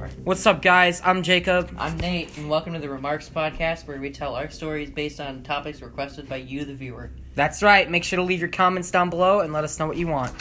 recording. What's up, guys? I'm Jacob. I'm Nate, and welcome to the Remarks Podcast, where we tell our stories based on topics requested by you, the viewer. That's right. Make sure to leave your comments down below and let us know what you want.